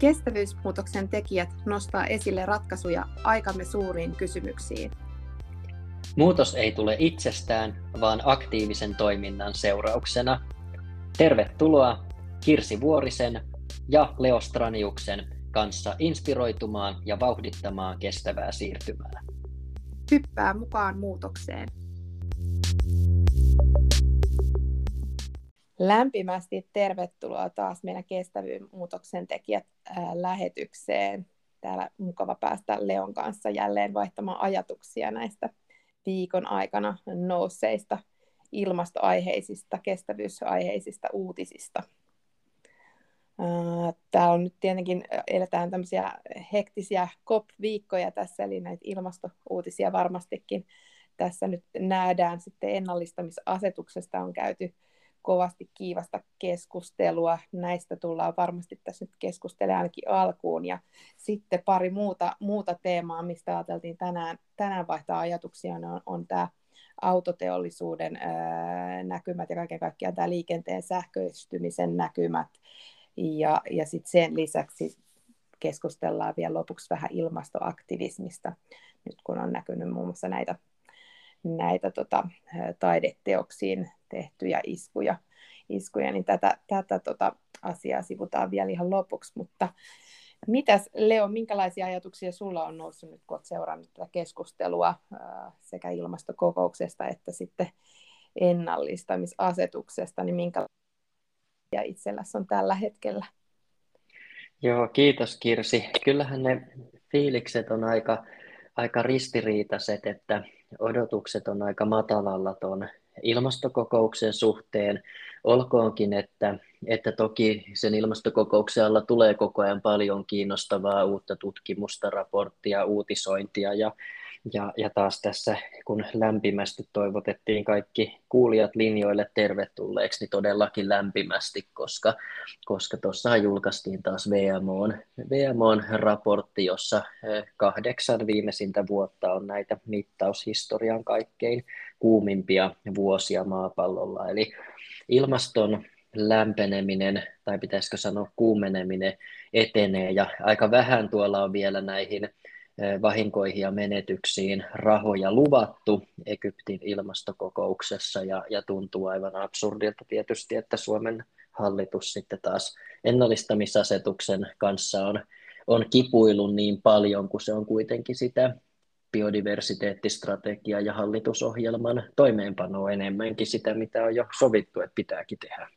Kestävyysmuutoksen tekijät nostaa esille ratkaisuja aikamme suuriin kysymyksiin. Muutos ei tule itsestään, vaan aktiivisen toiminnan seurauksena. Tervetuloa Kirsi Vuorisen ja Leo Straniuksen kanssa inspiroitumaan ja vauhdittamaan kestävää siirtymää. Hyppää mukaan muutokseen. Lämpimästi tervetuloa taas meidän kestävyysmuutoksen tekijät lähetykseen. Täällä mukava päästä Leon kanssa jälleen vaihtamaan ajatuksia näistä viikon aikana nousseista ilmastoaiheisista, kestävyysaiheisista uutisista. Tämä on nyt tietenkin, eletään tämmöisiä hektisiä COP-viikkoja tässä, eli näitä ilmastouutisia varmastikin tässä nyt nähdään. Sitten ennallistamisasetuksesta on käyty kovasti kiivasta keskustelua. Näistä tullaan varmasti tässä nyt keskustelemaan ainakin alkuun. Ja sitten pari muuta, muuta teemaa, mistä ajateltiin tänään, tänään vaihtaa ajatuksia, on, on tämä autoteollisuuden ää, näkymät ja kaiken kaikkiaan tämä liikenteen sähköistymisen näkymät. Ja, ja sitten sen lisäksi keskustellaan vielä lopuksi vähän ilmastoaktivismista, nyt kun on näkynyt muun muassa näitä näitä tota, taideteoksiin tehtyjä iskuja, iskuja niin tätä, tätä tota, asiaa sivutaan vielä ihan lopuksi, mutta Mitäs Leo, minkälaisia ajatuksia sulla on noussut nyt, kun olet seurannut tätä keskustelua sekä ilmastokokouksesta että sitten ennallistamisasetuksesta, niin minkälaisia itselläsi on tällä hetkellä? Joo, kiitos Kirsi. Kyllähän ne fiilikset on aika, aika ristiriitaiset, että odotukset on aika matalalla tuon ilmastokokouksen suhteen. Olkoonkin, että, että toki sen ilmastokokouksen alla tulee koko ajan paljon kiinnostavaa uutta tutkimusta, raporttia, uutisointia ja ja, ja taas tässä, kun lämpimästi toivotettiin kaikki kuulijat linjoille tervetulleeksi, niin todellakin lämpimästi, koska koska tuossa julkaistiin taas VMOn, VMOn raportti, jossa eh, kahdeksan viimeisintä vuotta on näitä mittaushistorian kaikkein kuumimpia vuosia maapallolla. Eli ilmaston lämpeneminen, tai pitäisikö sanoa kuumeneminen, etenee, ja aika vähän tuolla on vielä näihin vahinkoihin ja menetyksiin rahoja luvattu Egyptin ilmastokokouksessa ja, ja tuntuu aivan absurdilta tietysti, että Suomen hallitus sitten taas ennallistamisasetuksen kanssa on, on kipuillut niin paljon, kun se on kuitenkin sitä biodiversiteettistrategiaa ja hallitusohjelman toimeenpanoa enemmänkin sitä, mitä on jo sovittu, että pitääkin tehdä.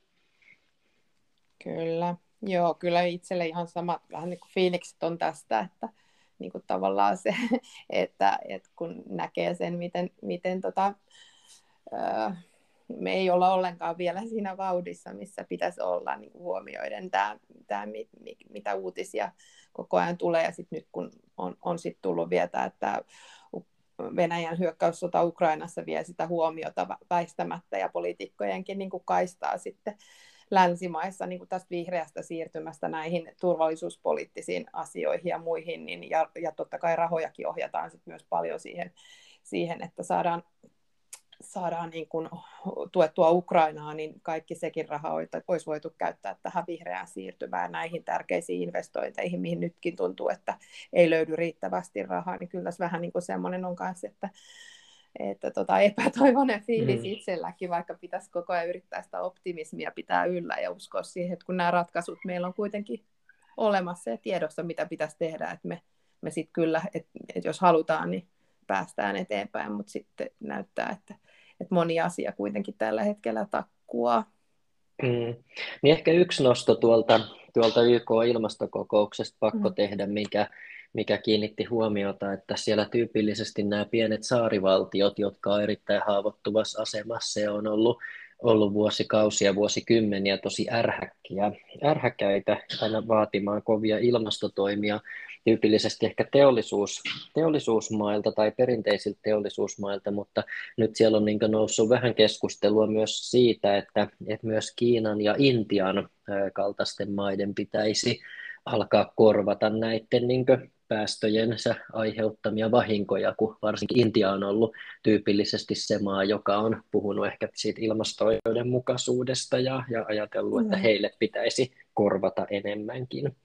Kyllä, joo, kyllä itselle ihan samat vähän niin kuin fiilikset on tästä, että niin kuin tavallaan se, että, että kun näkee sen, miten, miten tota, me ei olla ollenkaan vielä siinä vauhdissa, missä pitäisi olla niin kuin huomioiden tämä, tämä, mitä uutisia koko ajan tulee. Ja sitten nyt kun on, on sit tullut vielä että Venäjän hyökkäyssota Ukrainassa vie sitä huomiota väistämättä ja poliitikkojenkin niin kuin kaistaa sitten länsimaissa niin kuin tästä vihreästä siirtymästä näihin turvallisuuspoliittisiin asioihin ja muihin, niin, ja, ja totta kai rahojakin ohjataan sit myös paljon siihen, siihen että saadaan, saadaan niin kuin tuettua Ukrainaa, niin kaikki sekin raha olisi voitu käyttää tähän vihreään siirtymään näihin tärkeisiin investointeihin, mihin nytkin tuntuu, että ei löydy riittävästi rahaa, niin kyllä vähän niin kuin semmoinen on kanssa, että että tota, epätoivoinen fiilis mm. itselläkin, vaikka pitäisi koko ajan yrittää sitä optimismia pitää yllä ja uskoa siihen, että kun nämä ratkaisut meillä on kuitenkin olemassa ja tiedossa, mitä pitäisi tehdä, että me, me sitten kyllä, että, että jos halutaan, niin päästään eteenpäin, mutta sitten näyttää, että, että moni asia kuitenkin tällä hetkellä takkuaa. Mm. Niin ehkä yksi nosto tuolta, tuolta YK-ilmastokokouksesta pakko mm. tehdä, mikä mikä kiinnitti huomiota, että siellä tyypillisesti nämä pienet saarivaltiot, jotka on erittäin haavoittuvassa asemassa ja on ollut, ollut vuosikausia, vuosikymmeniä tosi ärhäkkiä, ärhäkäitä aina vaatimaan kovia ilmastotoimia, tyypillisesti ehkä teollisuus, teollisuusmailta tai perinteisiltä teollisuusmailta, mutta nyt siellä on niin noussut vähän keskustelua myös siitä, että, että myös Kiinan ja Intian kaltaisten maiden pitäisi alkaa korvata näiden niin päästöjensä aiheuttamia vahinkoja, kun varsinkin Intia on ollut tyypillisesti se maa, joka on puhunut ehkä siitä ilmastojoidenmukaisuudesta ja, ja ajatellut, mm. että heille pitäisi korvata enemmänkin.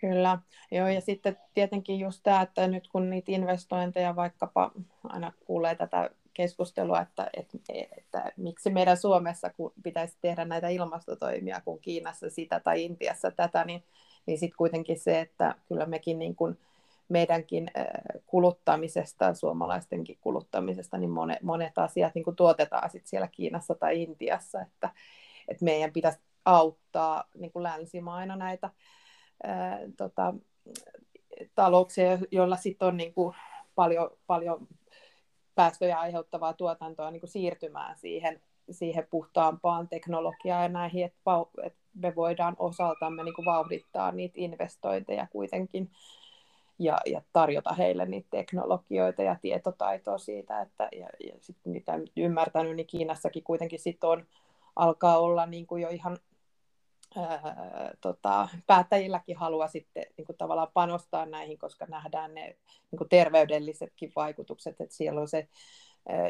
Kyllä, joo ja sitten tietenkin just tämä, että nyt kun niitä investointeja vaikkapa aina kuulee tätä keskustelua, että, että, että miksi meidän Suomessa kun pitäisi tehdä näitä ilmastotoimia, kun Kiinassa sitä tai Intiassa tätä, niin, niin sitten kuitenkin se, että kyllä mekin niin kuin meidänkin kuluttamisesta, suomalaistenkin kuluttamisesta, niin monet, monet asiat niin kuin tuotetaan sit siellä Kiinassa tai Intiassa, että, että meidän pitäisi auttaa niin kuin länsimaina näitä ää, tota, talouksia, joilla sitten on niin kuin paljon, paljon päästöjä aiheuttavaa tuotantoa niin kuin siirtymään siihen, siihen puhtaampaan teknologiaan ja näihin, että, että me voidaan osaltamme niin kuin vauhdittaa niitä investointeja kuitenkin ja, ja tarjota heille niitä teknologioita ja tietotaitoa siitä, että ja, ja sit mitä ymmärtänyt, niin Kiinassakin kuitenkin sit on, alkaa olla niin kuin jo ihan ää, tota, päättäjilläkin halua sitten niin kuin tavallaan panostaa näihin, koska nähdään ne niin kuin terveydellisetkin vaikutukset, että siellä on se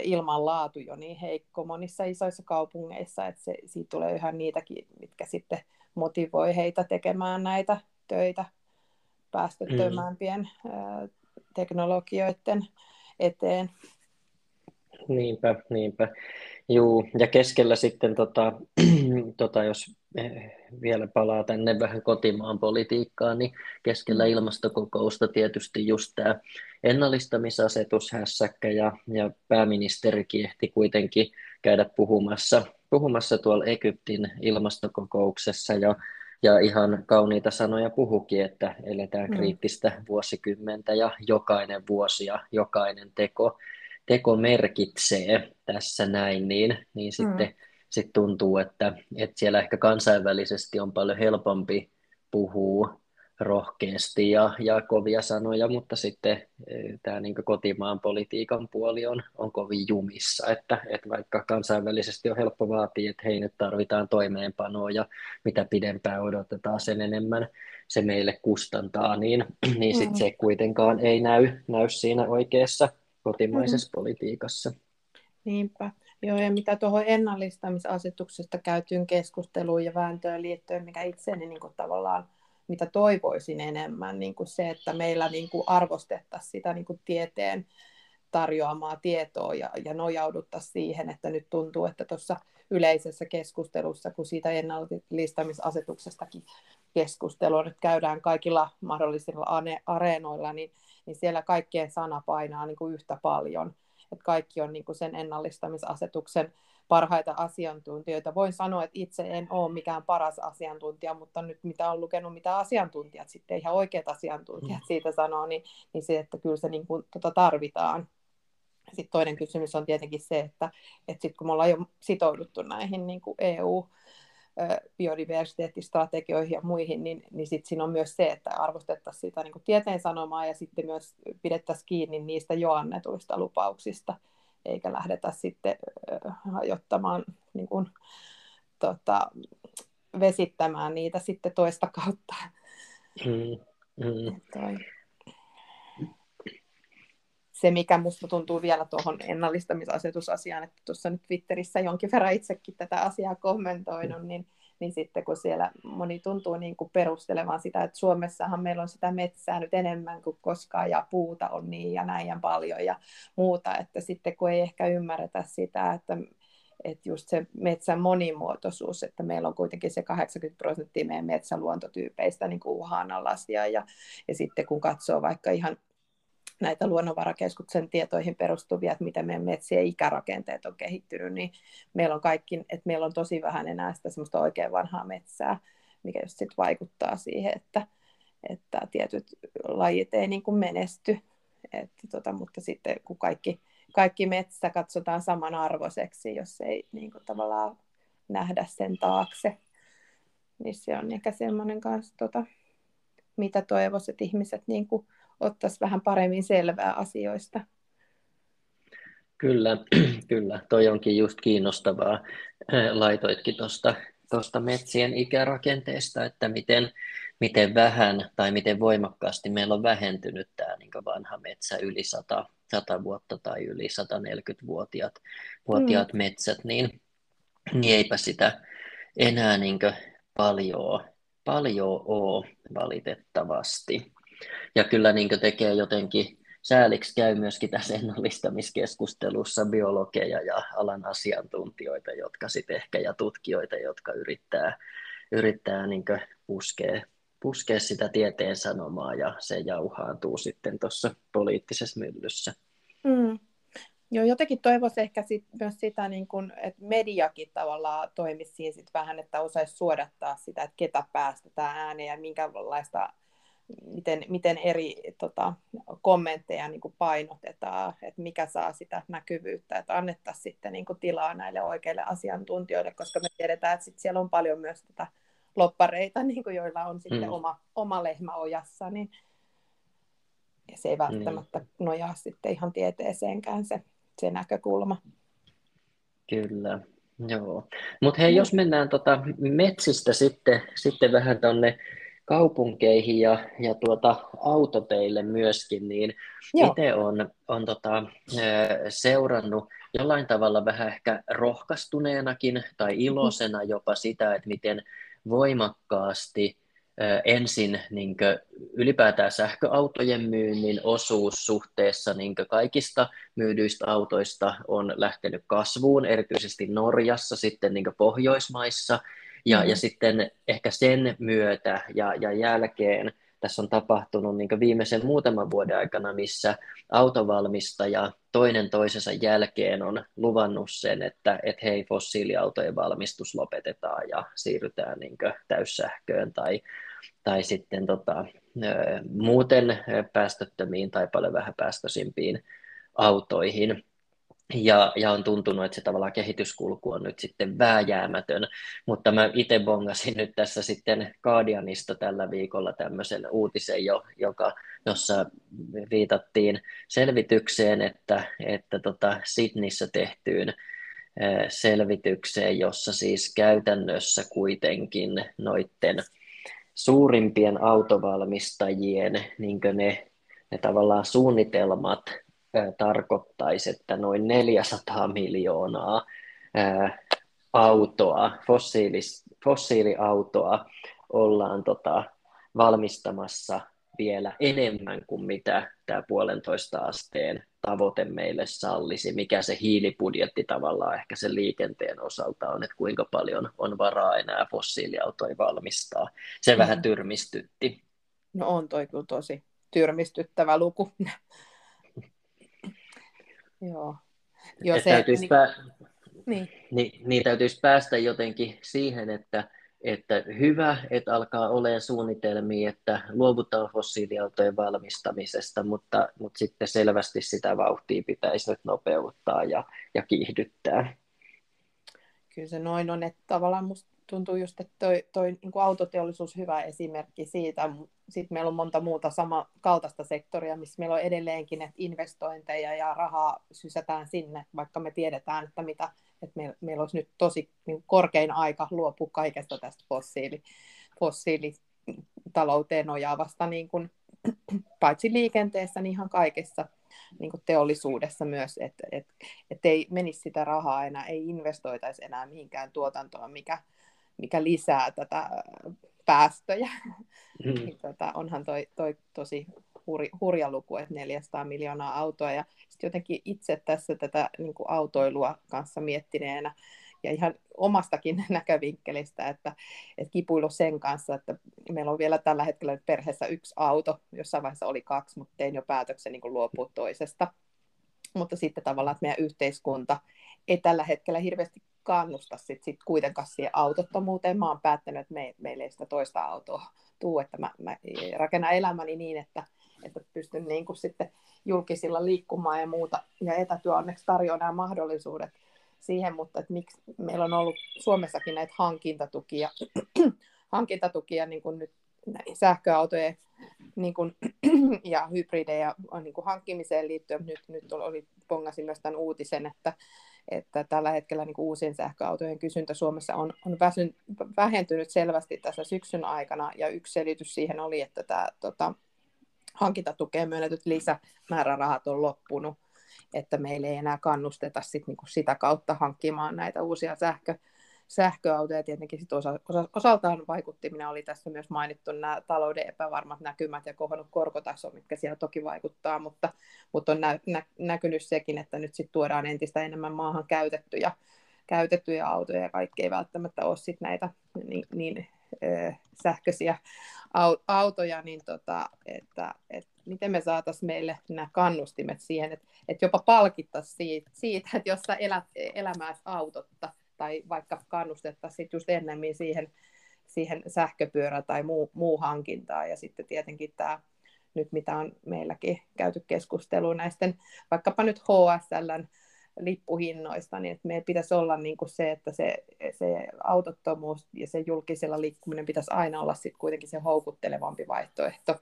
ilmanlaatu jo niin heikko monissa isoissa kaupungeissa, että se, siitä tulee yhä niitäkin, mitkä sitten motivoi heitä tekemään näitä töitä päästöttömämpien mm. teknologioiden eteen. Niinpä, niinpä. Juu, ja keskellä sitten, tota, tota, jos eh, vielä palaa tänne vähän kotimaan politiikkaan, niin keskellä mm. ilmastokokousta tietysti just tämä ennallistamisasetus hässäkkä ja, ja pääministerikin ehti kuitenkin käydä puhumassa, puhumassa tuolla Egyptin ilmastokokouksessa ja ja ihan kauniita sanoja puhukin, että eletään mm. kriittistä vuosikymmentä ja jokainen vuosi ja jokainen teko, teko merkitsee tässä näin, niin, niin mm. Sitten sit tuntuu, että, että siellä ehkä kansainvälisesti on paljon helpompi puhua rohkeasti ja, ja kovia sanoja, mutta sitten e, tämä niin kotimaan politiikan puoli on, on kovin jumissa, että, että vaikka kansainvälisesti on helppo vaatia, että hei nyt tarvitaan toimeenpanoa ja mitä pidempään odotetaan, sen enemmän se meille kustantaa, niin, niin sit mm. se kuitenkaan ei näy, näy siinä oikeassa kotimaisessa mm. politiikassa. Niinpä. Joo, ja mitä tuohon ennallistamisasetuksesta käytyyn keskusteluun ja vääntöön liittyen, mikä itseäni niin tavallaan mitä toivoisin enemmän, niin kuin se, että meillä niin kuin arvostettaisiin sitä niin kuin tieteen tarjoamaa tietoa ja, ja nojauduttaisiin siihen, että nyt tuntuu, että tuossa yleisessä keskustelussa, kun siitä ennallistamisasetuksestakin keskustelua nyt käydään kaikilla mahdollisilla areenoilla, niin, niin siellä kaikkien sana painaa niin kuin yhtä paljon. Että kaikki on niin kuin sen ennallistamisasetuksen parhaita asiantuntijoita. Voin sanoa, että itse en ole mikään paras asiantuntija, mutta nyt mitä on lukenut, mitä asiantuntijat sitten, ihan oikeat asiantuntijat mm. siitä sanoo, niin, niin se, että kyllä se niin kuin, tota tarvitaan. Sitten toinen kysymys on tietenkin se, että, että sitten kun me ollaan jo sitouduttu näihin niin kuin EU, biodiversiteettistrategioihin ja muihin, niin, niin sitten siinä on myös se, että arvostettaisiin sitä niin kuin tieteen sanomaa ja sitten myös pidettäisiin kiinni niistä jo annetuista lupauksista eikä lähdetä sitten hajottamaan, niin kuin, tota, vesittämään niitä sitten toista kautta. Mm, mm. Toi. Se, mikä minusta tuntuu vielä tuohon ennallistamisasetusasiaan, että tuossa nyt Twitterissä jonkin verran itsekin tätä asiaa kommentoinut, niin niin sitten kun siellä moni tuntuu niin kuin perustelevan sitä, että Suomessahan meillä on sitä metsää nyt enemmän kuin koskaan ja puuta on niin ja näin ja paljon ja muuta, että sitten kun ei ehkä ymmärretä sitä, että että just se metsän monimuotoisuus, että meillä on kuitenkin se 80 prosenttia meidän metsäluontotyypeistä niin kuin uhanalaisia ja, ja sitten kun katsoo vaikka ihan näitä luonnonvarakeskuksen tietoihin perustuvia, että miten meidän metsien ikärakenteet on kehittynyt, niin meillä on kaikki, että meillä on tosi vähän enää sitä semmoista oikein vanhaa metsää, mikä just sit vaikuttaa siihen, että, että tietyt lajit ei niin kuin menesty. Että tota, mutta sitten kun kaikki, kaikki metsä katsotaan samanarvoiseksi, jos ei niin kuin tavallaan nähdä sen taakse, niin se on ehkä semmoinen kanssa, tota, mitä toivoisin, että ihmiset niin kuin ottaisi vähän paremmin selvää asioista. Kyllä, kyllä. Toi onkin just kiinnostavaa. Laitoitkin tuosta tuosta metsien ikärakenteesta, että miten, miten vähän tai miten voimakkaasti meillä on vähentynyt tämä niin vanha metsä yli 100, 100 vuotta tai yli 140-vuotiaat vuotiaat mm. metsät, niin, niin eipä sitä enää niin paljon paljon ole valitettavasti. Ja kyllä niin tekee jotenkin sääliksi käy myöskin tässä ennallistamiskeskustelussa biologeja ja alan asiantuntijoita, jotka sitten ehkä ja tutkijoita, jotka yrittää, yrittää niin puskea, puskea sitä tieteen sanomaa ja se jauhaantuu sitten tuossa poliittisessa myllyssä. Mm. Joo, jotenkin toivoisin ehkä sit myös sitä, niin kun, että mediakin tavallaan toimisi siinä sit vähän, että osaisi suodattaa sitä, että ketä päästetään ääneen ja minkälaista miten, miten eri tota, kommentteja niin painotetaan, että mikä saa sitä näkyvyyttä, että annettaisiin sitten niin tilaa näille oikeille asiantuntijoille, koska me tiedetään, että sit siellä on paljon myös tätä loppareita, niin kuin joilla on sitten mm. oma, oma lehmä ojassa, niin ja se ei välttämättä niin. nojaa sitten ihan tieteeseenkään se, se näkökulma. Kyllä, joo. Mutta hei, mm. jos mennään tota metsistä sitten, sitten vähän tuonne kaupunkeihin ja, ja tuota, autoteille myöskin, niin itse on, on tota, seurannut jollain tavalla vähän ehkä rohkaistuneenakin tai iloisena jopa sitä, että miten voimakkaasti ensin niin ylipäätään sähköautojen myynnin osuus suhteessa niin kaikista myydyistä autoista on lähtenyt kasvuun, erityisesti Norjassa, sitten niin Pohjoismaissa, ja, mm. ja sitten ehkä sen myötä ja, ja jälkeen tässä on tapahtunut niin viimeisen muutaman vuoden aikana, missä autovalmistaja toinen toisensa jälkeen on luvannut sen, että et hei, fossiiliautojen valmistus lopetetaan ja siirrytään niin täyssähköön tai, tai sitten tota, muuten päästöttömiin tai paljon vähäpäästöisimpiin autoihin. Ja, ja on tuntunut, että se tavallaan kehityskulku on nyt sitten vääjäämätön, mutta mä itse bongasin nyt tässä sitten Guardianista tällä viikolla tämmöisen uutisen, jo, joka, jossa viitattiin selvitykseen, että, että tota Sydneyssä tehtyyn selvitykseen, jossa siis käytännössä kuitenkin noiden suurimpien autovalmistajien niin ne, ne tavallaan suunnitelmat tarkoittaisi, että noin 400 miljoonaa autoa, fossiilis, fossiiliautoa ollaan tota, valmistamassa vielä enemmän kuin mitä tämä puolentoista asteen tavoite meille sallisi, mikä se hiilibudjetti tavallaan ehkä sen liikenteen osalta on, että kuinka paljon on varaa enää fossiiliautoja valmistaa. Se mm. vähän tyrmistytti. No on toi kyllä tosi tyrmistyttävä luku. Joo. Joo, se, täytyisi niin, pää... niin. Niin, niin täytyisi päästä jotenkin siihen, että, että hyvä, että alkaa olemaan suunnitelmia, että luovutaan fossiiliautojen valmistamisesta, mutta, mutta sitten selvästi sitä vauhtia pitäisi nyt nopeuttaa ja, ja kiihdyttää. Kyllä se noin on, että tavallaan musta tuntuu just, että toi, toi niin kuin autoteollisuus hyvä esimerkki siitä. Sitten meillä on monta muuta sama kaltaista sektoria, missä meillä on edelleenkin että investointeja ja rahaa sysätään sinne, vaikka me tiedetään, että, mitä, että meillä, meillä olisi nyt tosi niin korkein aika luopua kaikesta tästä fossiili, fossiilitalouteen nojaavasta, niin kuin, paitsi liikenteessä, niin ihan kaikessa niin kuin teollisuudessa myös, että et, et ei menisi sitä rahaa enää, ei investoitaisi enää mihinkään tuotantoon, mikä, mikä lisää tätä päästöjä. Mm. niin, tota, onhan toi, toi tosi hurja, hurja luku, että 400 miljoonaa autoa. Ja sitten jotenkin itse tässä tätä niin kuin autoilua kanssa miettineenä ja ihan omastakin näkövinkkelistä, että, että kipuilu sen kanssa, että meillä on vielä tällä hetkellä perheessä yksi auto, jossain vaiheessa oli kaksi, mutta tein jo päätöksen niin kuin luopua toisesta. Mutta sitten tavallaan, että meidän yhteiskunta ei tällä hetkellä hirveästi kannusta sit, sit kuitenkaan siihen autottomuuteen. Mä oon päättänyt, että me, meille ei sitä toista autoa tuu, että mä, mä rakennan elämäni niin, että, että pystyn niin kuin sitten julkisilla liikkumaan ja muuta. Ja etätyö onneksi tarjoaa nämä mahdollisuudet siihen, mutta että miksi meillä on ollut Suomessakin näitä hankintatukia, hankintatukia niin kuin nyt sähköautojen niin kuin, ja hybridejä niin kuin hankkimiseen liittyen. Nyt, nyt oli, pongasin myös tämän uutisen, että että tällä hetkellä niin uusien sähköautojen kysyntä Suomessa on, on väsyn, vähentynyt selvästi tässä syksyn aikana, ja yksi selitys siihen oli, että tämä tota, hankintatukeen myönnetyt lisämäärärahat on loppunut, että meillä ei enää kannusteta sit, niin sitä kautta hankkimaan näitä uusia sähkö, sähköautoja. Tietenkin sit osa, osa, osaltaan vaikuttimina oli tässä myös mainittu nämä talouden epävarmat näkymät ja kohonnut korkotaso, mitkä siellä toki vaikuttaa, mutta, mutta on nä, nä, näkynyt sekin, että nyt sitten tuodaan entistä enemmän maahan käytettyjä, käytettyjä autoja ja kaikki ei välttämättä ole sit näitä niin, niin äh, sähköisiä autoja, niin tota, että, että miten me saataisiin meille nämä kannustimet siihen, että, että jopa palkittaisiin siitä, siitä, että jos sä elät elämääsi autotta, tai vaikka kannustettaisiin just ennemmin siihen, siihen sähköpyörä tai muu, muu hankintaan. Ja sitten tietenkin tämä nyt, mitä on meilläkin käyty keskustelua näisten, vaikkapa nyt HSLn lippuhinnoista, niin että meidän pitäisi olla niin kuin se, että se, se autottomuus ja se julkisella liikkuminen pitäisi aina olla sitten kuitenkin se houkuttelevampi vaihtoehto,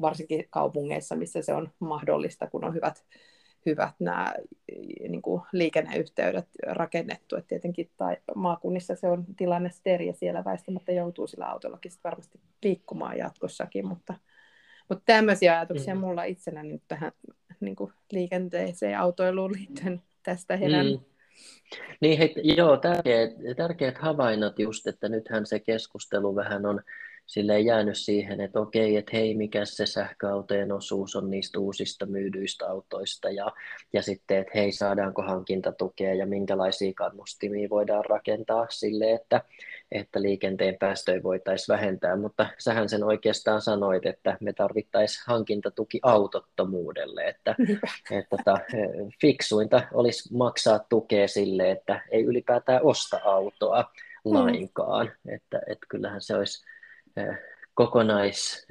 varsinkin kaupungeissa, missä se on mahdollista, kun on hyvät hyvät nämä niin kuin liikenneyhteydet rakennettu. Et tietenkin tai maakunnissa se on tilanne eri ja siellä väistämättä joutuu sillä autollakin varmasti liikkumaan jatkossakin, mutta, mutta tämmöisiä ajatuksia mm. mulla itsenäni nyt tähän niin kuin liikenteeseen ja autoiluun liittyen tästä herän. Mm. Niin, hei, joo, tärkeät, tärkeät havainnot just, että nythän se keskustelu vähän on sille ei jäänyt siihen, että okei, että hei, mikä se sähköautojen osuus on niistä uusista myydyistä autoista ja, ja sitten, että hei, saadaanko hankintatukea ja minkälaisia kannustimia voidaan rakentaa sille, että, että liikenteen päästöjä voitaisiin vähentää, mutta sähän sen oikeastaan sanoit, että me tarvittaisiin hankintatuki autottomuudelle, että, että tota, fiksuinta olisi maksaa tukea sille, että ei ylipäätään osta autoa mm. lainkaan, mm. että, että kyllähän se olisi kokonais,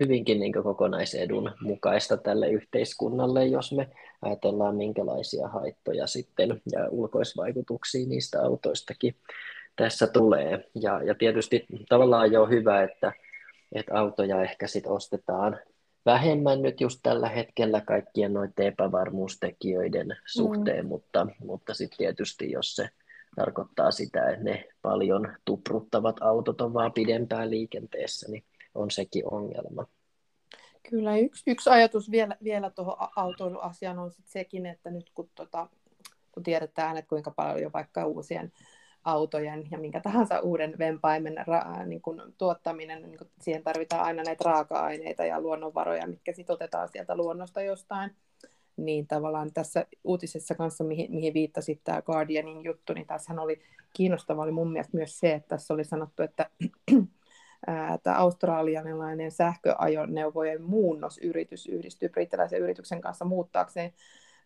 hyvinkin niin kokonaisedun mukaista tälle yhteiskunnalle, jos me ajatellaan minkälaisia haittoja sitten ja ulkoisvaikutuksia niistä autoistakin tässä tulee. Ja, ja tietysti tavallaan jo hyvä, että, että autoja ehkä sit ostetaan vähemmän nyt just tällä hetkellä kaikkien noiden epävarmuustekijöiden suhteen, mm. mutta, mutta sitten tietysti jos se tarkoittaa sitä, että ne paljon tupruttavat autot on vaan pidempään liikenteessä, niin on sekin ongelma. Kyllä, yksi, yksi ajatus vielä, vielä tuohon autoiluasiaan on sit sekin, että nyt kun, tota, kun tiedetään, että kuinka paljon jo vaikka uusien autojen ja minkä tahansa uuden vempaimen ra, niin kun, tuottaminen, niin kun, siihen tarvitaan aina näitä raaka-aineita ja luonnonvaroja, mitkä sitten otetaan sieltä luonnosta jostain niin tavallaan tässä uutisessa kanssa, mihin, mihin viittasit tämä Guardianin juttu, niin tässä oli kiinnostava oli mun mielestä myös se, että tässä oli sanottu, että tämä australialainen sähköajoneuvojen muunnosyritys yhdistyy brittiläisen yrityksen kanssa muuttaakseen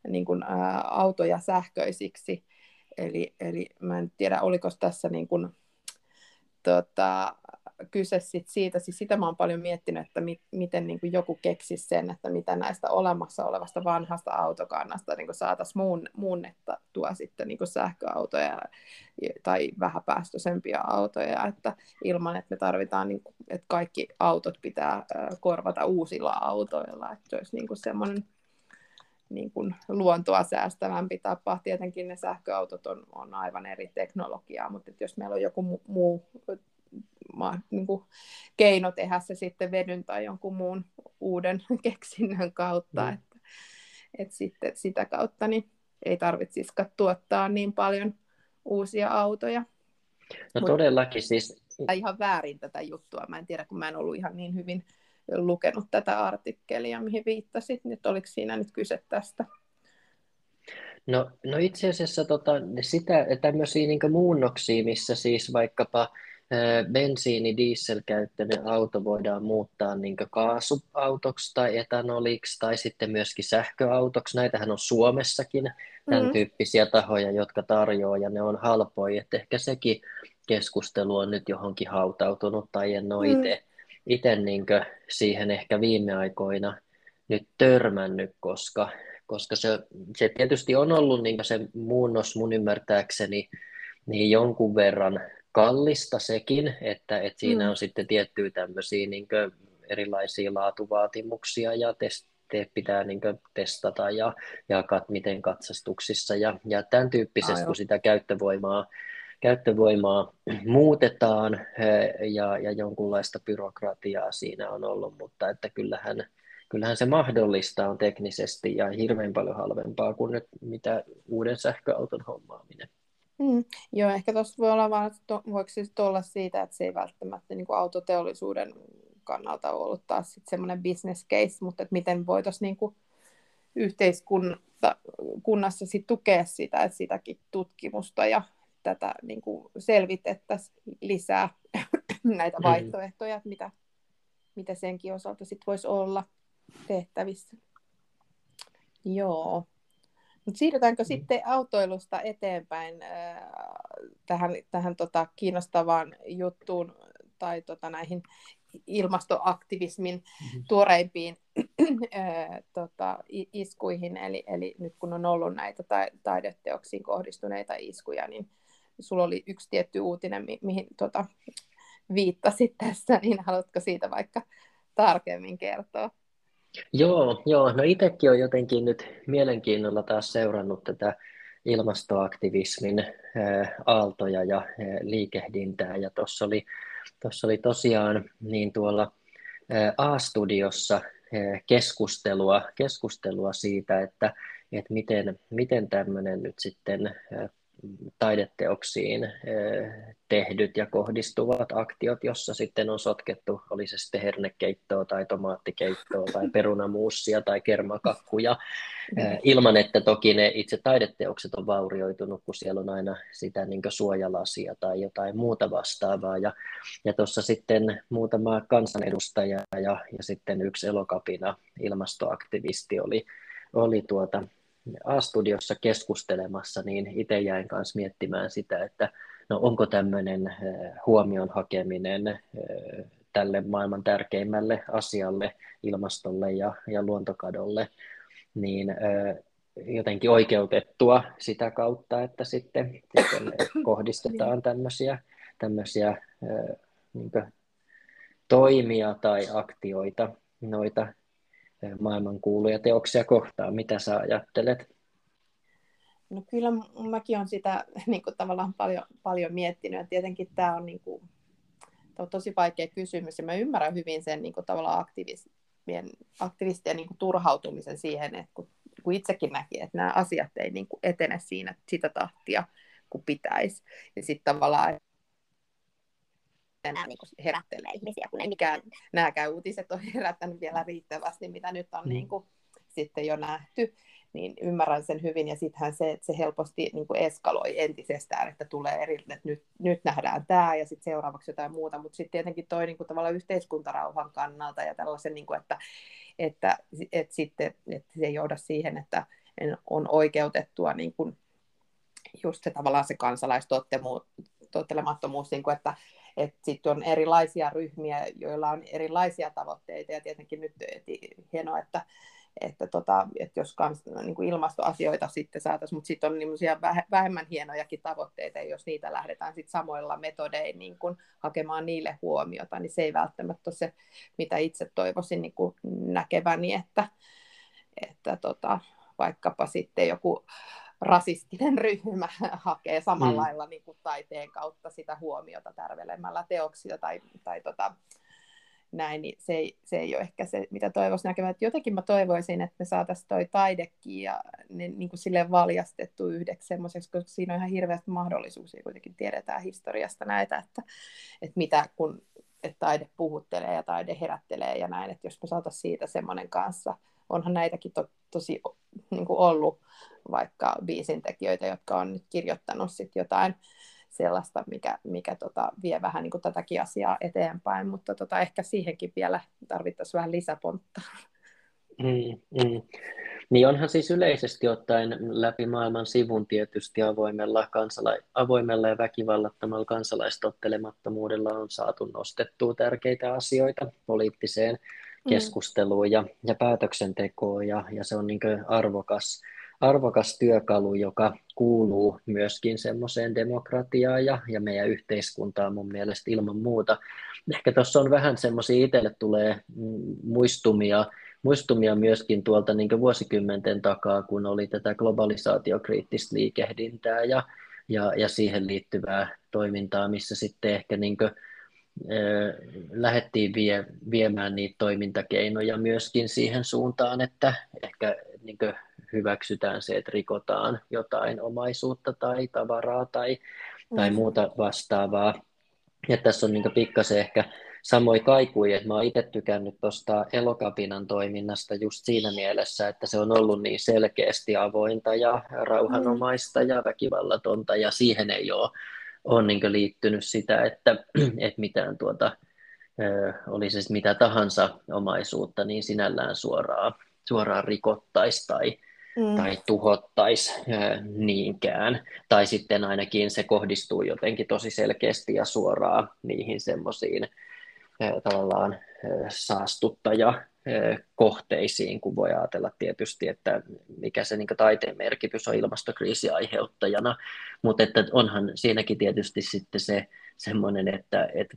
niin kuin, ää, autoja sähköisiksi. Eli, eli mä en tiedä, oliko tässä niin kuin, tota, kyse sit siitä, siis sitä mä oon paljon miettinyt, että mi, miten niin kuin joku keksisi sen, että mitä näistä olemassa olevasta vanhasta autokannasta niin saataisiin muun, muunnettua sitten niin kuin sähköautoja tai vähäpäästöisempiä autoja, että ilman, että me tarvitaan, niin kuin, että kaikki autot pitää korvata uusilla autoilla, että se olisi niin kuin semmoinen niin kuin luontoa säästävämpi tapa. Tietenkin ne sähköautot on, on aivan eri teknologiaa, mutta jos meillä on joku muu ma, niin kuin keino tehdä se sitten vedyn tai jonkun muun uuden keksinnön kautta, mm. että, että sitten sitä kautta niin ei tarvitsisikaan tuottaa niin paljon uusia autoja. No Mut, todellakin siis... Ihan väärin tätä juttua. Mä en tiedä, kun mä en ollut ihan niin hyvin lukenut tätä artikkelia, mihin viittasit. Nyt oliko siinä nyt kyse tästä? No, no itse asiassa tota, sitä, tämmöisiä niin muunnoksia, missä siis vaikkapa bensiini, dieselkäyttöinen auto voidaan muuttaa niin kaasuautoksi tai etanoliksi tai sitten myöskin sähköautoksi. Näitähän on Suomessakin tämän mm-hmm. tyyppisiä tahoja, jotka tarjoaa ja ne on halpoja. Että ehkä sekin keskustelu on nyt johonkin hautautunut tai en ole mm. itse niin siihen ehkä viime aikoina nyt törmännyt, koska, koska se, se tietysti on ollut niin se muunnos mun ymmärtääkseni niin jonkun verran kallista sekin, että, että siinä mm. on sitten tiettyjä tämmöisiä niin erilaisia laatuvaatimuksia ja test, te pitää niin testata ja jakaa miten katsastuksissa ja, ja tämän tyyppisesti, kun sitä käyttövoimaa, käyttövoimaa muutetaan ja, ja jonkunlaista byrokratiaa siinä on ollut, mutta että kyllähän, kyllähän se mahdollista on teknisesti ja hirveän paljon halvempaa kuin nyt mitä uuden sähköauton hommaaminen. Mm, joo, ehkä tuossa voi olla vaan, että voiko se olla siitä, että se ei välttämättä niin kuin autoteollisuuden kannalta ollut taas semmoinen business case, mutta että miten voitaisiin niin kuin yhteiskunnassa sit tukea sitä, että sitäkin tutkimusta ja tätä niin kuin selvitettäisiin lisää näitä vaihtoehtoja, että mitä, mitä senkin osalta sit voisi olla tehtävissä. Joo. Mutta siirrytäänkö mm. sitten autoilusta eteenpäin äh, tähän, tähän tota, kiinnostavaan juttuun tai tota, näihin ilmastoaktivismin mm-hmm. tuoreimpiin äh, tota, iskuihin. Eli, eli nyt kun on ollut näitä ta- taideteoksiin kohdistuneita iskuja, niin sulla oli yksi tietty uutinen, mi- mihin tota, viittasit tässä, niin haluatko siitä vaikka tarkemmin kertoa? Joo, joo. no itsekin olen jotenkin nyt mielenkiinnolla taas seurannut tätä ilmastoaktivismin aaltoja ja liikehdintää, ja tuossa oli, tossa oli tosiaan niin tuolla A-studiossa keskustelua, keskustelua siitä, että, että miten, miten tämmöinen nyt sitten taideteoksiin tehdyt ja kohdistuvat aktiot, jossa sitten on sotkettu, oli se sitten hernekeittoa tai tomaattikeittoa tai perunamuussia tai kermakakkuja, ilman että toki ne itse taideteokset on vaurioitunut, kun siellä on aina sitä niin suojalasia tai jotain muuta vastaavaa. Ja, ja tuossa sitten muutama kansanedustaja ja, ja sitten yksi elokapina ilmastoaktivisti oli, oli tuota, A-studiossa keskustelemassa, niin itse jäin kanssa miettimään sitä, että no onko tämmöinen eh, huomion hakeminen eh, tälle maailman tärkeimmälle asialle, ilmastolle ja, ja luontokadolle, niin eh, jotenkin oikeutettua sitä kautta, että sitten, sitten kohdistetaan tämmöisiä, tämmöisiä niin toimia tai aktioita noita maailmankuuluja teoksia kohtaan. Mitä sä ajattelet? No kyllä mäkin olen sitä niin kuin, tavallaan paljon, paljon miettinyt. Ja tietenkin tämä on, niin kuin, tämä on tosi vaikea kysymys. Ja mä ymmärrän hyvin sen niin kuin, tavallaan aktivistien, aktivistien niin kuin, turhautumisen siihen, että kun, kun itsekin näki, että nämä asiat ei niin kuin, etene siinä sitä tahtia kuin pitäisi. Ja sitten tavallaan enää niin kuin herättelee ihmisiä, kun ei mikään nämäkään uutiset ole herättänyt vielä riittävästi, mitä nyt on mm. niin kuin, sitten jo nähty, niin ymmärrän sen hyvin, ja sittenhän se, että se helposti niin kuin eskaloi entisestään, että tulee eri, että nyt, nyt nähdään tämä, ja sitten seuraavaksi jotain muuta, mutta sitten tietenkin toi niin kuin, tavallaan yhteiskuntarauhan kannalta, ja tällaisen, niin kuin, että, että, että, että sitten että se ei johda siihen, että on oikeutettua niin kuin, just se tavallaan se kansalaistottelemattomuus, niin kuin, että, että sitten on erilaisia ryhmiä, joilla on erilaisia tavoitteita. Ja tietenkin nyt hienoa, että, että, tota, että jos kans, niin kuin ilmastoasioita sitten saataisiin, mutta sitten on vähemmän hienojakin tavoitteita, ja jos niitä lähdetään sitten samoilla metodeilla niin kuin hakemaan niille huomiota, niin se ei välttämättä ole se, mitä itse toivoisin niin kuin näkeväni, että, että tota, vaikkapa sitten joku rasistinen ryhmä hakee samalla mm. lailla niin kuin taiteen kautta sitä huomiota tärvelemällä teoksia tai, tai tota, näin, niin se ei, se ei ole ehkä se, mitä toivoisin näkemään. Että jotenkin mä toivoisin, että me saataisiin toi taidekin ja niin, niin kuin silleen valjastettu yhdeksi semmoiseksi, koska siinä on ihan hirveästi mahdollisuuksia, kuitenkin tiedetään historiasta näitä, että, että mitä kun että taide puhuttelee ja taide herättelee ja näin, että jos me saataisiin siitä semmoinen kanssa, onhan näitäkin to, tosi niin kuin ollut vaikka biisintekijöitä, jotka on nyt kirjoittanut sit jotain sellaista, mikä, mikä tota, vie vähän niin kuin tätäkin asiaa eteenpäin, mutta tota, ehkä siihenkin vielä tarvittaisiin vähän lisäpontta. Mm, mm. Niin onhan siis yleisesti ottaen läpi maailman sivun tietysti avoimella, kansala- avoimella ja väkivallattomalla kansalaistottelemattomuudella on saatu nostettua tärkeitä asioita poliittiseen. Keskusteluun ja, ja päätöksentekoon ja, ja se on niin arvokas arvokas työkalu, joka kuuluu myöskin semmoiseen demokratiaan ja, ja meidän yhteiskuntaan mun mielestä ilman muuta. Ehkä tuossa on vähän semmoisia, itselle tulee muistumia, muistumia myöskin tuolta niin vuosikymmenten takaa, kun oli tätä globalisaatiokriittistä liikehdintää ja, ja, ja siihen liittyvää toimintaa, missä sitten ehkä niin lähdettiin vie, viemään niitä toimintakeinoja myöskin siihen suuntaan, että ehkä niin hyväksytään se, että rikotaan jotain omaisuutta tai tavaraa tai, tai mm. muuta vastaavaa. Ja tässä on niin pikkasen ehkä samoin kaikui, että mä oon itse tykännyt tuosta elokapinan toiminnasta just siinä mielessä, että se on ollut niin selkeästi avointa ja rauhanomaista ja väkivallatonta ja siihen ei ole, ole niin liittynyt sitä, että, että mitään tuota, oli se mitä tahansa omaisuutta, niin sinällään suoraan, suoraan rikottaisi tai, mm. tai tuhottaisi niinkään. Tai sitten ainakin se kohdistuu jotenkin tosi selkeästi ja suoraan niihin semmoisiin tavallaan saastuttaja kohteisiin, kun voi ajatella tietysti, että mikä se niin taiteen merkitys on ilmastokriisin aiheuttajana, mutta että onhan siinäkin tietysti sitten se semmoinen, että, että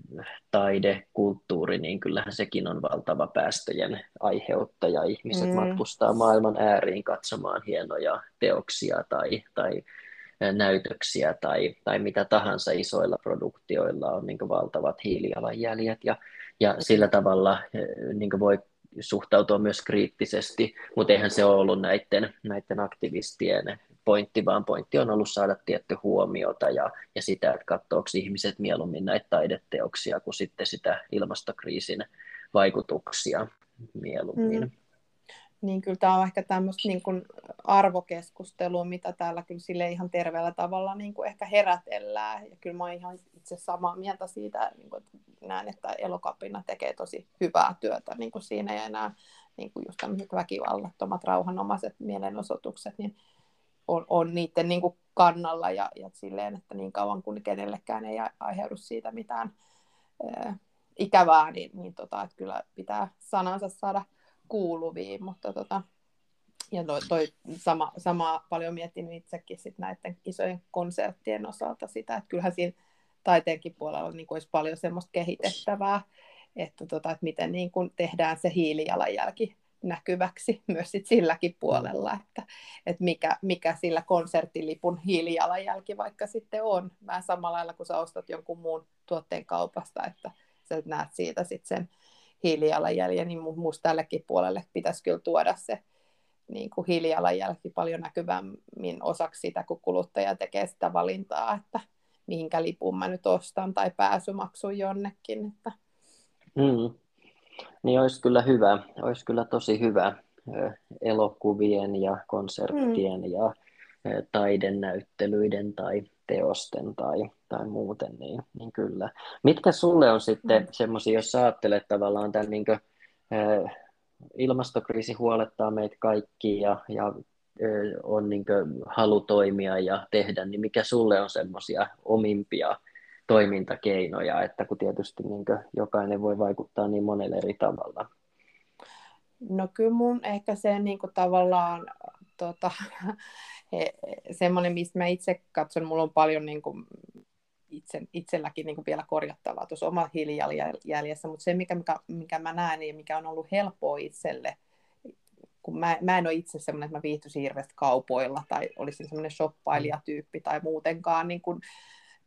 taide, kulttuuri, niin kyllähän sekin on valtava päästöjen aiheuttaja. Ihmiset mm. matkustaa maailman ääriin katsomaan hienoja teoksia tai, tai näytöksiä tai, tai mitä tahansa isoilla produktioilla on niin valtavat hiilijalanjäljet ja, ja sillä tavalla niin voi suhtautua myös kriittisesti, mutta eihän se ole ollut näiden, näiden aktivistien pointti, vaan pointti on ollut saada tietty huomiota ja, ja sitä, että katsoako ihmiset mieluummin näitä taideteoksia kuin sitten sitä ilmastokriisin vaikutuksia mieluummin. Mm. Niin kyllä tämä on ehkä tämmöistä niin kuin arvokeskustelua, mitä täällä kyllä sille ihan terveellä tavalla niin kuin ehkä herätellään. Ja kyllä mä oon ihan itse samaa mieltä siitä, niin kuin, että näen, että elokapina tekee tosi hyvää työtä niin kuin siinä. Ja nämä niin kuin just tämmöiset väkivallattomat, rauhanomaiset mielenosoitukset, niin on, on niiden niin kuin kannalla ja, ja silleen, että niin kauan kuin kenellekään ei aiheudu siitä mitään ää, ikävää, niin, niin tota, että kyllä pitää sanansa saada kuuluviin, mutta tota, ja toi, toi sama, sama paljon mietin itsekin sit näiden isojen konserttien osalta sitä, että kyllähän siinä taiteenkin puolella niin kuin olisi paljon semmoista kehitettävää, että, tota, että miten niin kuin tehdään se hiilijalanjälki näkyväksi myös sit silläkin puolella, että, että mikä, mikä sillä konserttilipun hiilijalanjälki vaikka sitten on. Vähän samalla lailla, kun sä ostat jonkun muun tuotteen kaupasta, että sä näet siitä sitten sen hiilijalanjäljen, niin minusta tällekin puolelle pitäisi kyllä tuoda se niin kuin hiilijalanjälki paljon näkyvämmin osaksi sitä, kun kuluttaja tekee sitä valintaa, että mihinkä lipun mä nyt ostan tai pääsymaksun jonnekin. Että... Mm. Niin olisi kyllä hyvä, olisi kyllä tosi hyvä elokuvien ja konserttien mm. ja taidenäyttelyiden tai teosten tai, tai muuten, niin, niin kyllä. Mitkä sulle on sitten mm. semmoisia, jos sä ajattelet tavallaan tämän niin kuin, äh, ilmastokriisi huolettaa meitä kaikki ja, ja on niin kuin, halu toimia ja tehdä, niin mikä sulle on semmoisia omimpia toimintakeinoja, että kun tietysti niin kuin, jokainen voi vaikuttaa niin monelle eri tavalla? No kyllä mun ehkä se niin kuin, tavallaan tota, semmoinen, mistä mä itse katson, mulla on paljon niin kuin, itse, itselläkin niin kuin vielä korjattavaa tuossa oma hiilijaljessä, mutta se, mikä, mikä, mikä mä näen ja mikä on ollut helppoa itselle, kun mä, mä en ole itse semmoinen, että mä viihtyisin hirveästi kaupoilla tai olisin semmoinen shoppailijatyyppi tai muutenkaan, niin, kuin,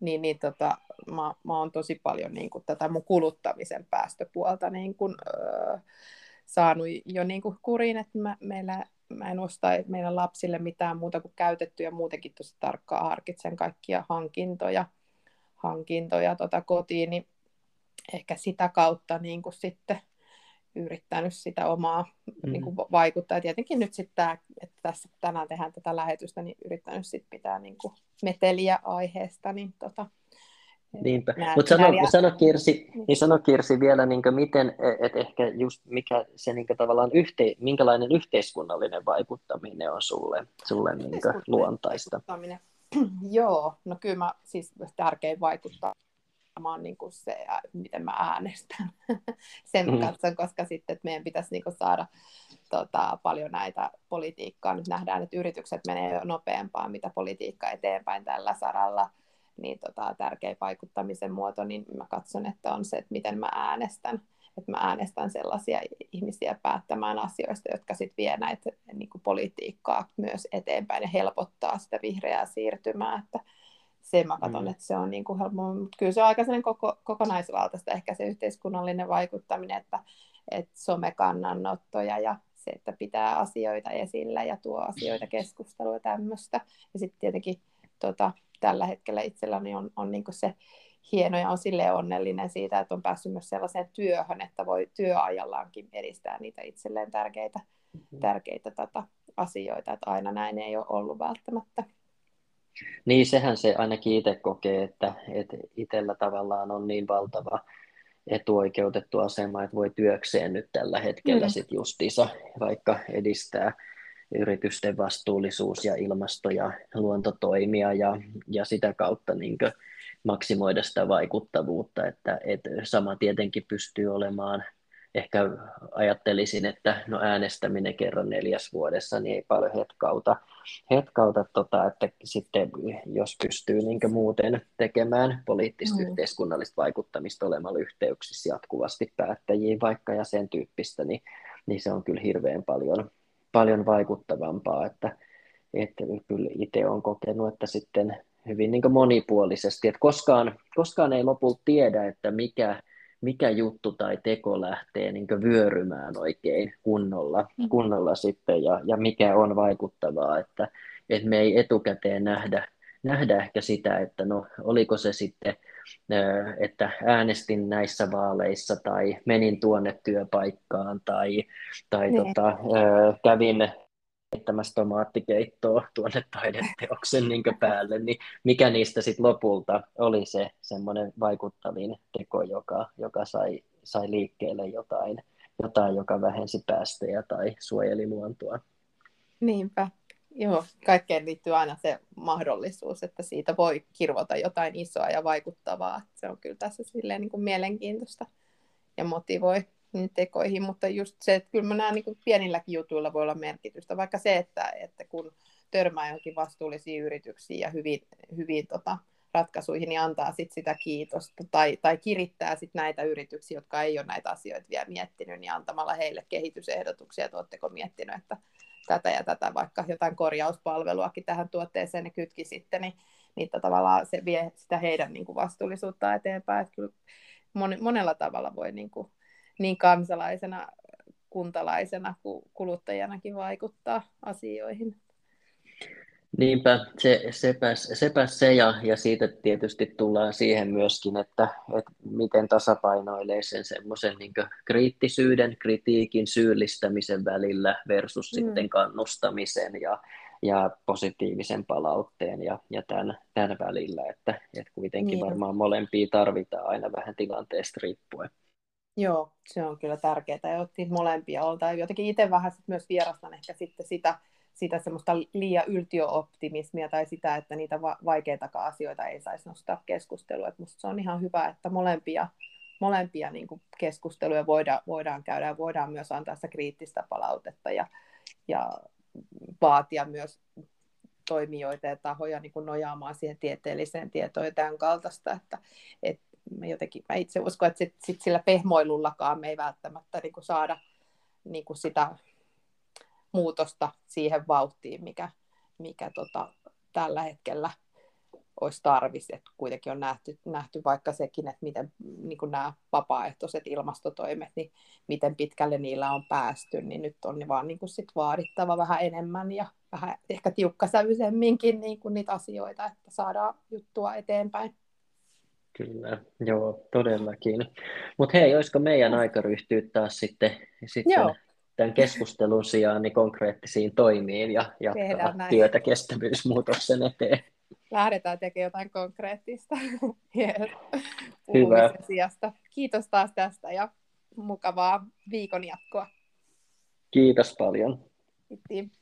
niin, niin tota, mä, mä oon tosi paljon niin kuin, tätä mun kuluttamisen päästöpuolta niin kuin, öö, saanut jo niin kuin kuriin, että mä, meillä mä en osta meidän lapsille mitään muuta kuin käytettyjä, muutenkin tosi tarkkaan harkitsen kaikkia hankintoja, hankintoja tota kotiin, niin ehkä sitä kautta niin kuin sitten yrittänyt sitä omaa mm. niin kuin vaikuttaa. Ja tietenkin nyt sitten tämä, että tässä tänään tehdään tätä lähetystä, niin yrittänyt sitten pitää niin kuin meteliä aiheesta, niin tota, Niinpä. Mutta sano, sano, Kirsi, niin. niin sano Kirsi vielä, niin miten, että ehkä just mikä se niin tavallaan yhte, minkälainen yhteiskunnallinen vaikuttaminen on sulle, sulle niin luontaista? Joo, no kyllä mä siis tärkein vaikuttaa on niin kuin se, miten mä äänestän. Sen mm. katson, koska sitten että meidän pitäisi niin kuin saada tota, paljon näitä politiikkaa. Nyt nähdään, että yritykset menee jo nopeampaa, mitä politiikka eteenpäin tällä saralla – niin tota, tärkeä vaikuttamisen muoto, niin mä katson, että on se, että miten mä äänestän. Että mä äänestän sellaisia ihmisiä päättämään asioista, jotka sitten vie näitä niin kuin politiikkaa myös eteenpäin ja helpottaa sitä vihreää siirtymää. Että se mä katson, mm. että se on niin kuin helppo, mutta kyllä se on aika koko, kokonaisvaltaista ehkä se yhteiskunnallinen vaikuttaminen, että, että somekannanottoja ja se, että pitää asioita esillä ja tuo asioita keskustelua ja tämmöistä. Ja sitten tietenkin tota, tällä hetkellä itselläni on, on niin se hieno ja on sille onnellinen siitä, että on päässyt myös sellaiseen työhön, että voi työajallaankin edistää niitä itselleen tärkeitä, mm-hmm. tärkeitä tota, asioita, että aina näin ei ole ollut välttämättä. Niin, sehän se ainakin itse kokee, että, että itsellä tavallaan on niin valtava etuoikeutettu asema, että voi työkseen nyt tällä hetkellä mm. sit justiinsa vaikka edistää yritysten vastuullisuus ja ilmasto- ja luontotoimia ja, ja sitä kautta niin maksimoida sitä vaikuttavuutta, että, että sama tietenkin pystyy olemaan ehkä ajattelisin, että no äänestäminen kerran neljäs vuodessa niin ei paljon hetkauta, hetkauta tota, että sitten jos pystyy niin muuten tekemään poliittista mm. yhteiskunnallista vaikuttamista olemalla yhteyksissä jatkuvasti päättäjiin vaikka ja sen tyyppistä, niin, niin se on kyllä hirveän paljon, paljon vaikuttavampaa, että, että kyllä itse olen kokenut, että sitten hyvin niin monipuolisesti, että koskaan, koskaan ei lopulta tiedä, että mikä, mikä juttu tai teko lähtee niin vyörymään oikein kunnolla, mm. kunnolla sitten ja, ja mikä on vaikuttavaa, että, että me ei etukäteen nähdä, nähdä ehkä sitä, että no oliko se sitten, että äänestin näissä vaaleissa tai menin tuonne työpaikkaan tai, tai niin. tota, kävin heittämässä tomaattikeittoa tuonne taideteoksen niin päälle, niin mikä niistä sitten lopulta oli se semmoinen vaikuttavin teko, joka, joka sai, sai liikkeelle jotain, jotain, joka vähensi päästöjä tai suojeli luontoa. Niinpä. Joo, kaikkeen liittyy aina se mahdollisuus, että siitä voi kirvota jotain isoa ja vaikuttavaa. Se on kyllä tässä silleen niin kuin mielenkiintoista ja motivoi tekoihin, mutta just se, että kyllä mä näen niin pienilläkin jutuilla voi olla merkitystä, vaikka se, että, että kun törmää johonkin vastuullisiin yrityksiin ja hyvin, hyvin tota, ratkaisuihin, niin antaa sit sitä kiitosta tai, tai kirittää sit näitä yrityksiä, jotka ei ole näitä asioita vielä miettinyt, niin antamalla heille kehitysehdotuksia, että oletteko miettinyt, että tätä ja tätä, vaikka jotain korjauspalveluakin tähän tuotteeseen ne kytki sitten, niin, niin tavallaan se vie sitä heidän niin kuin vastuullisuutta eteenpäin. Että kyllä monella tavalla voi niin kuin niin kansalaisena, kuntalaisena kuin kuluttajanakin vaikuttaa asioihin. Niinpä, se, sepäs, sepäs se ja, ja siitä tietysti tullaan siihen myöskin, että, että miten tasapainoilee sen semmoisen niin kriittisyyden, kritiikin, syyllistämisen välillä versus mm. sitten kannustamisen ja, ja positiivisen palautteen ja, ja tämän, tämän välillä, että, että kuitenkin niin. varmaan molempia tarvitaan aina vähän tilanteesta riippuen. Joo, se on kyllä tärkeää ja molempia olta. Jotenkin itse vähän sit myös vierastan ehkä sitten sitä, sitä semmoista liian yltiöoptimismia tai sitä, että niitä va- vaikeitakaan asioita ei saisi nostaa keskustelua. Et musta se on ihan hyvä, että molempia, molempia niin kuin keskusteluja voidaan, voidaan käydä ja voidaan myös antaa sitä kriittistä palautetta ja, ja vaatia myös toimijoita ja tahoja niin kuin nojaamaan siihen tieteelliseen tietoon ja tämän kaltaista, että, että mä jotenkin, mä itse uskon, että sit, sit sillä pehmoilullakaan me ei välttämättä niin kuin saada niin kuin sitä muutosta siihen vauhtiin, mikä, mikä tota, tällä hetkellä olisi tarvis, että kuitenkin on nähty, nähty vaikka sekin, että miten niin kuin nämä vapaaehtoiset ilmastotoimet, niin miten pitkälle niillä on päästy, niin nyt on vaan niin kuin sit vaadittava vähän enemmän ja vähän ehkä tiukkasävyisemminkin niin kuin niitä asioita, että saadaan juttua eteenpäin. Kyllä, joo, todellakin. Mutta hei, olisiko meidän aika ryhtyä taas sitten, sitten joo. Tämän keskustelun sijaan niin konkreettisiin toimiin ja jatkaa työtä kestävyysmuutoksen eteen? Lähdetään tekemään jotain konkreettista Hyvä. sijasta. Kiitos taas tästä ja mukavaa viikon jatkoa. Kiitos paljon. Kiitos.